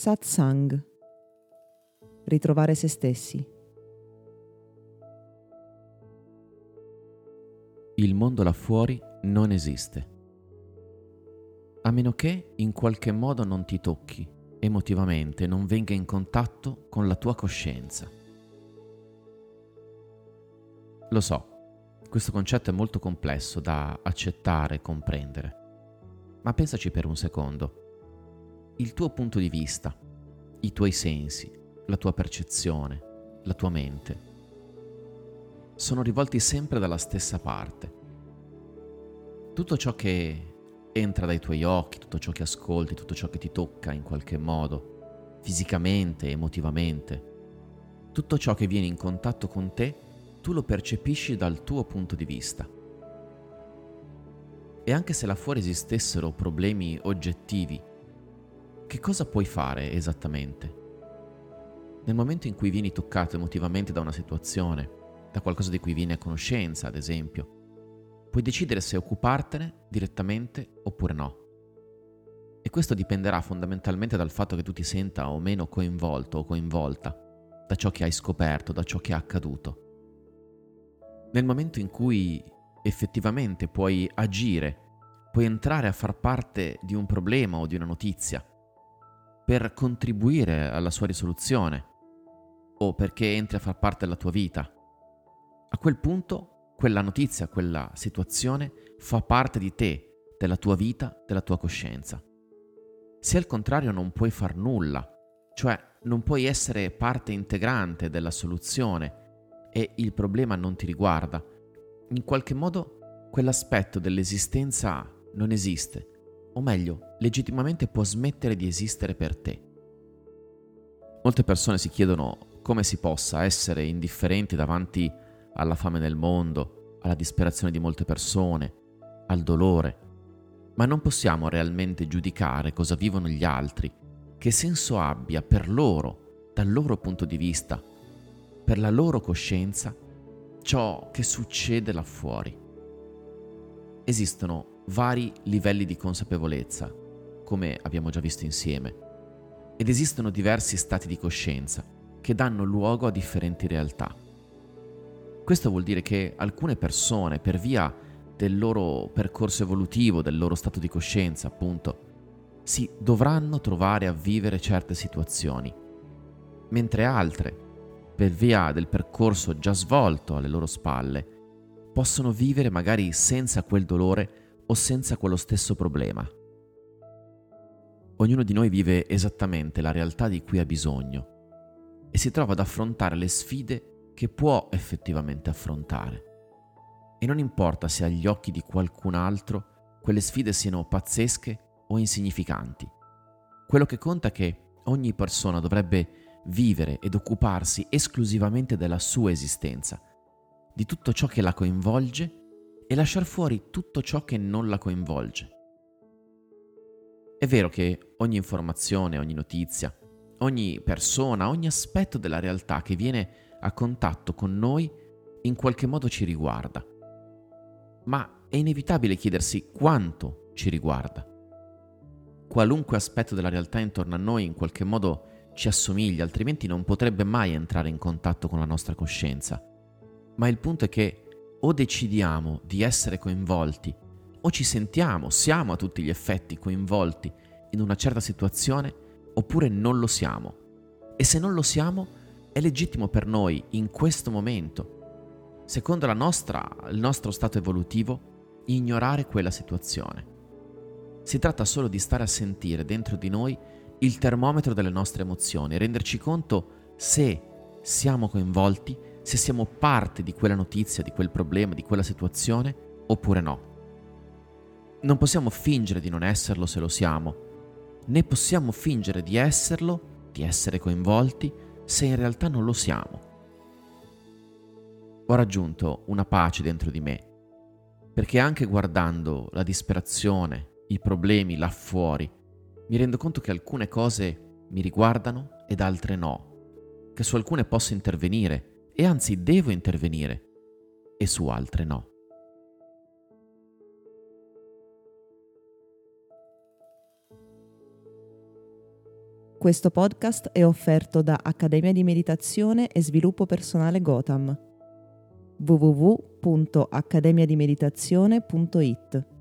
Satsang. Ritrovare se stessi. Il mondo là fuori non esiste. A meno che in qualche modo non ti tocchi emotivamente, non venga in contatto con la tua coscienza. Lo so, questo concetto è molto complesso da accettare e comprendere, ma pensaci per un secondo il tuo punto di vista, i tuoi sensi, la tua percezione, la tua mente, sono rivolti sempre dalla stessa parte. Tutto ciò che entra dai tuoi occhi, tutto ciò che ascolti, tutto ciò che ti tocca in qualche modo, fisicamente, emotivamente, tutto ciò che viene in contatto con te, tu lo percepisci dal tuo punto di vista. E anche se là fuori esistessero problemi oggettivi che cosa puoi fare esattamente? Nel momento in cui vieni toccato emotivamente da una situazione, da qualcosa di cui vieni a conoscenza, ad esempio, puoi decidere se occupartene direttamente oppure no. E questo dipenderà fondamentalmente dal fatto che tu ti senta o meno coinvolto o coinvolta da ciò che hai scoperto, da ciò che è accaduto. Nel momento in cui effettivamente puoi agire, puoi entrare a far parte di un problema o di una notizia, per contribuire alla sua risoluzione o perché entri a far parte della tua vita. A quel punto quella notizia, quella situazione fa parte di te, della tua vita, della tua coscienza. Se al contrario non puoi far nulla, cioè non puoi essere parte integrante della soluzione e il problema non ti riguarda, in qualche modo quell'aspetto dell'esistenza non esiste o meglio, legittimamente può smettere di esistere per te. Molte persone si chiedono come si possa essere indifferenti davanti alla fame nel mondo, alla disperazione di molte persone, al dolore, ma non possiamo realmente giudicare cosa vivono gli altri, che senso abbia per loro, dal loro punto di vista, per la loro coscienza, ciò che succede là fuori. Esistono vari livelli di consapevolezza, come abbiamo già visto insieme, ed esistono diversi stati di coscienza che danno luogo a differenti realtà. Questo vuol dire che alcune persone, per via del loro percorso evolutivo, del loro stato di coscienza, appunto, si dovranno trovare a vivere certe situazioni, mentre altre, per via del percorso già svolto alle loro spalle, possono vivere magari senza quel dolore o senza quello stesso problema. Ognuno di noi vive esattamente la realtà di cui ha bisogno e si trova ad affrontare le sfide che può effettivamente affrontare. E non importa se agli occhi di qualcun altro quelle sfide siano pazzesche o insignificanti. Quello che conta è che ogni persona dovrebbe vivere ed occuparsi esclusivamente della sua esistenza, di tutto ciò che la coinvolge e lasciar fuori tutto ciò che non la coinvolge. È vero che ogni informazione, ogni notizia, ogni persona, ogni aspetto della realtà che viene a contatto con noi in qualche modo ci riguarda. Ma è inevitabile chiedersi quanto ci riguarda. Qualunque aspetto della realtà intorno a noi in qualche modo ci assomiglia, altrimenti non potrebbe mai entrare in contatto con la nostra coscienza. Ma il punto è che o decidiamo di essere coinvolti o ci sentiamo, siamo a tutti gli effetti coinvolti in una certa situazione oppure non lo siamo. E se non lo siamo, è legittimo per noi in questo momento, secondo nostra, il nostro stato evolutivo, ignorare quella situazione. Si tratta solo di stare a sentire dentro di noi il termometro delle nostre emozioni, renderci conto se siamo coinvolti se siamo parte di quella notizia, di quel problema, di quella situazione oppure no. Non possiamo fingere di non esserlo se lo siamo, né possiamo fingere di esserlo, di essere coinvolti, se in realtà non lo siamo. Ho raggiunto una pace dentro di me, perché anche guardando la disperazione, i problemi là fuori, mi rendo conto che alcune cose mi riguardano ed altre no, che su alcune posso intervenire e anzi devo intervenire. E su altre no. Questo podcast è offerto da Accademia di Meditazione e Sviluppo Personale Gotham. www.accademiadimeditazione.it